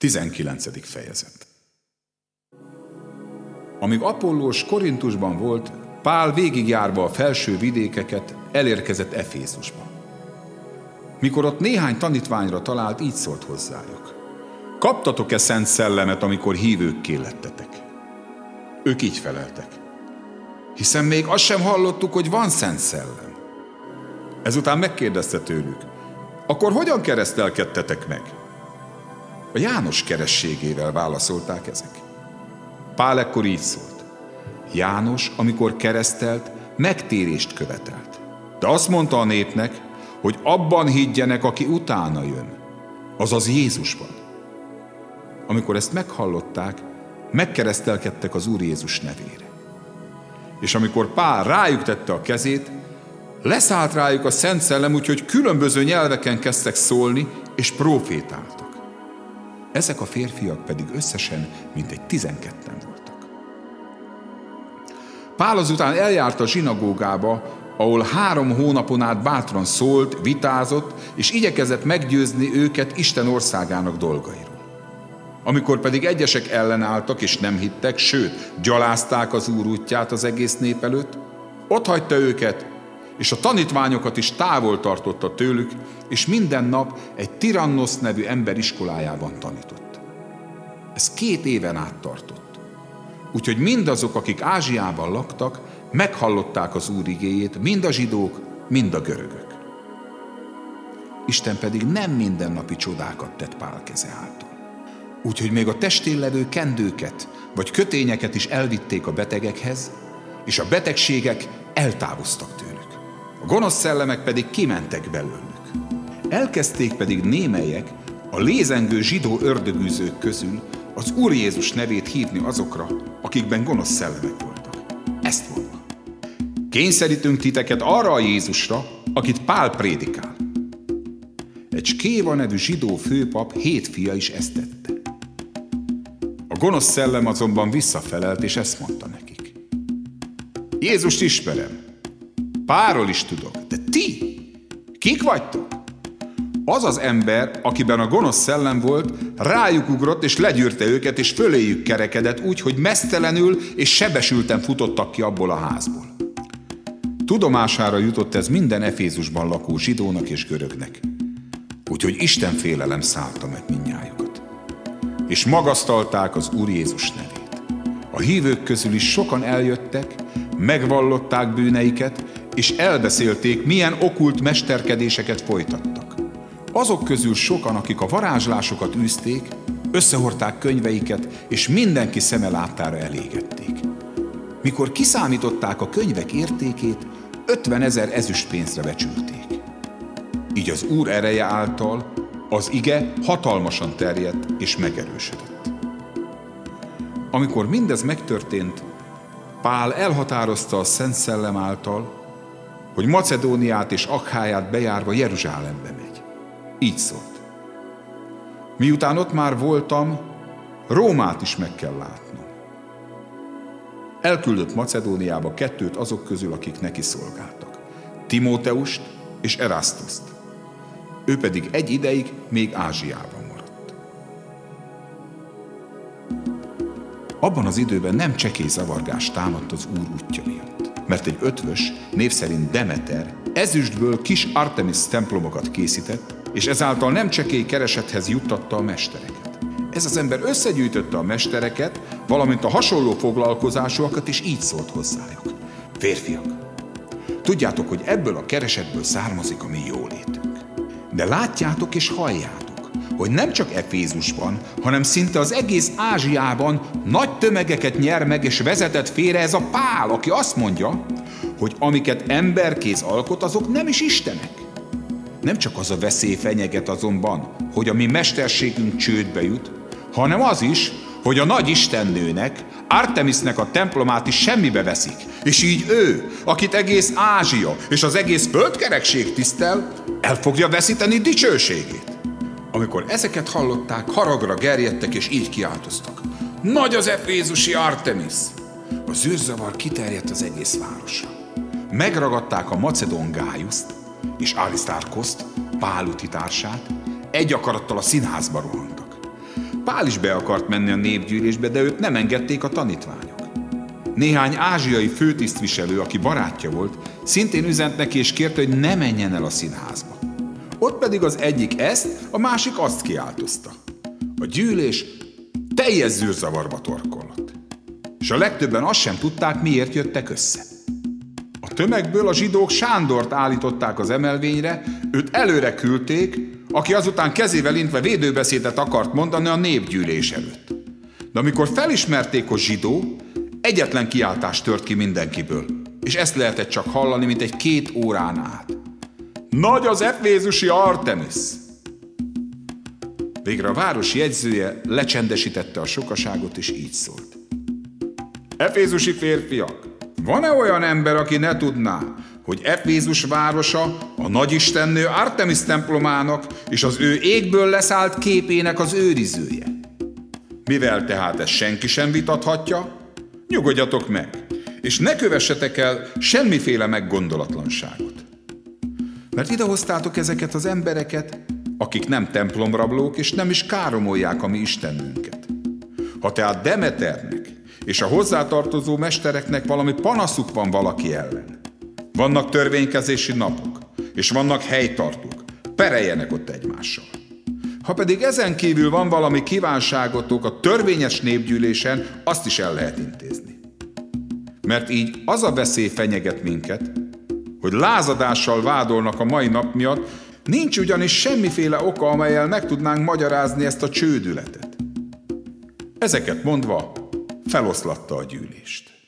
19. fejezet Amíg Apollós Korintusban volt, Pál végigjárva a felső vidékeket elérkezett Efézusba. Mikor ott néhány tanítványra talált, így szólt hozzájuk. Kaptatok-e szent szellemet, amikor hívőkké lettetek? Ők így feleltek. Hiszen még azt sem hallottuk, hogy van szent szellem. Ezután megkérdezte tőlük, akkor hogyan keresztelkedtetek meg? A János kerességével válaszolták ezek. Pál ekkor így szólt. János, amikor keresztelt, megtérést követelt. De azt mondta a népnek, hogy abban higgyenek, aki utána jön, azaz Jézusban. Amikor ezt meghallották, megkeresztelkedtek az Úr Jézus nevére. És amikor Pál rájuk tette a kezét, leszállt rájuk a Szent Szellem, úgyhogy különböző nyelveken kezdtek szólni, és profétáltak. Ezek a férfiak pedig összesen mintegy tizenketten voltak. Pál azután eljárt a zsinagógába, ahol három hónapon át bátran szólt, vitázott, és igyekezett meggyőzni őket Isten országának dolgairól. Amikor pedig egyesek ellenálltak és nem hittek, sőt, gyalázták az úr útját az egész nép előtt, ott hagyta őket, és a tanítványokat is távol tartotta tőlük, és minden nap egy Tirannosz nevű ember iskolájában tanított. Ez két éven át tartott. Úgyhogy mindazok, akik Ázsiában laktak, meghallották az Úr igéjét, mind a zsidók, mind a görögök. Isten pedig nem mindennapi csodákat tett Pál keze által. Úgyhogy még a testén levő kendőket vagy kötényeket is elvitték a betegekhez, és a betegségek eltávoztak tőlük. A gonosz szellemek pedig kimentek belőlük. Elkezdték pedig némelyek a lézengő zsidó ördögűzők közül az Úr Jézus nevét hívni azokra, akikben gonosz szellemek voltak. Ezt mondva. Kényszerítünk titeket arra a Jézusra, akit Pál prédikál. Egy Skéva nevű zsidó főpap hét fia is ezt tette. A gonosz szellem azonban visszafelelt, és ezt mondta nekik. Jézust ismerem, Párról is tudok, de ti, kik vagytok? Az az ember, akiben a gonosz szellem volt, rájuk ugrott és legyűrte őket, és föléjük kerekedett úgy, hogy mesztelenül és sebesülten futottak ki abból a házból. Tudomására jutott ez minden Efézusban lakó zsidónak és görögnek. Úgyhogy Isten félelem szállta meg minnyájukat. És magasztalták az Úr Jézus nevét. A hívők közül is sokan eljöttek, megvallották bűneiket, és elbeszélték, milyen okult mesterkedéseket folytattak. Azok közül sokan, akik a varázslásokat űzték, összehorták könyveiket, és mindenki szeme láttára elégették. Mikor kiszámították a könyvek értékét, 50 ezer ezüstpénzre becsülték. Így az Úr ereje által az ige hatalmasan terjedt és megerősödött. Amikor mindez megtörtént, Pál elhatározta a Szent Szellem által, hogy Macedóniát és Akháját bejárva Jeruzsálembe megy. Így szólt. Miután ott már voltam, Rómát is meg kell látnom. Elküldött Macedóniába kettőt azok közül, akik neki szolgáltak. Timóteust és Erasztuszt. Ő pedig egy ideig még Ázsiában maradt. Abban az időben nem csekély zavargás támadt az Úr útja miatt mert egy ötvös, név szerint Demeter, ezüstből kis Artemis templomokat készített, és ezáltal nem csekély keresethez juttatta a mestereket. Ez az ember összegyűjtötte a mestereket, valamint a hasonló foglalkozásúakat, és így szólt hozzájuk. Férfiak, tudjátok, hogy ebből a keresetből származik a mi jólétünk. De látjátok és halljátok, hogy nem csak Efézusban, hanem szinte az egész Ázsiában nagy tömegeket nyer meg és vezetett félre ez a Pál, aki azt mondja, hogy amiket emberkéz alkot, azok nem is Istenek. Nem csak az a veszély fenyeget azonban, hogy a mi mesterségünk csődbe jut, hanem az is, hogy a nagy istennőnek, Artemisnek a templomát is semmibe veszik, és így ő, akit egész Ázsia és az egész földkerekség tisztel, el fogja veszíteni dicsőségét. Amikor ezeket hallották, haragra gerjedtek és így kiáltoztak. Nagy az efézusi Artemis! A zűrzavar kiterjedt az egész városra. Megragadták a Macedon Gájuszt és Arisztárkoszt, Pál társát, egy akarattal a színházba rohantak. Pál is be akart menni a népgyűlésbe, de őt nem engedték a tanítványok. Néhány ázsiai főtisztviselő, aki barátja volt, szintén üzent neki és kérte, hogy ne menjen el a színházba. Ott pedig az egyik ezt, a másik azt kiáltozta. A gyűlés teljes zűrzavarba torkollott. És a legtöbben azt sem tudták, miért jöttek össze. A tömegből a zsidók Sándort állították az emelvényre, őt előre küldték, aki azután kezével intve védőbeszédet akart mondani a népgyűlés előtt. De amikor felismerték, hogy zsidó, egyetlen kiáltás tört ki mindenkiből, és ezt lehetett csak hallani, mint egy két órán át. Nagy az efézusi Artemis! Végre a város jegyzője lecsendesítette a sokaságot, és így szólt. Efézusi férfiak, van-e olyan ember, aki ne tudná, hogy Efézus városa a nagyistennő Artemis templomának és az ő égből leszállt képének az őrizője? Mivel tehát ezt senki sem vitathatja, nyugodjatok meg, és ne kövessetek el semmiféle meggondolatlanságot. Mert idehoztátok ezeket az embereket, akik nem templomrablók, és nem is káromolják a mi Istenünket. Ha tehát Demeternek és a hozzátartozó mestereknek valami panaszuk van valaki ellen, vannak törvénykezési napok, és vannak helytartók, pereljenek ott egymással. Ha pedig ezen kívül van valami kívánságotok a törvényes népgyűlésen, azt is el lehet intézni. Mert így az a veszély fenyeget minket, hogy lázadással vádolnak a mai nap miatt, nincs ugyanis semmiféle oka, amelyel meg tudnánk magyarázni ezt a csődületet. Ezeket mondva feloszlatta a gyűlést.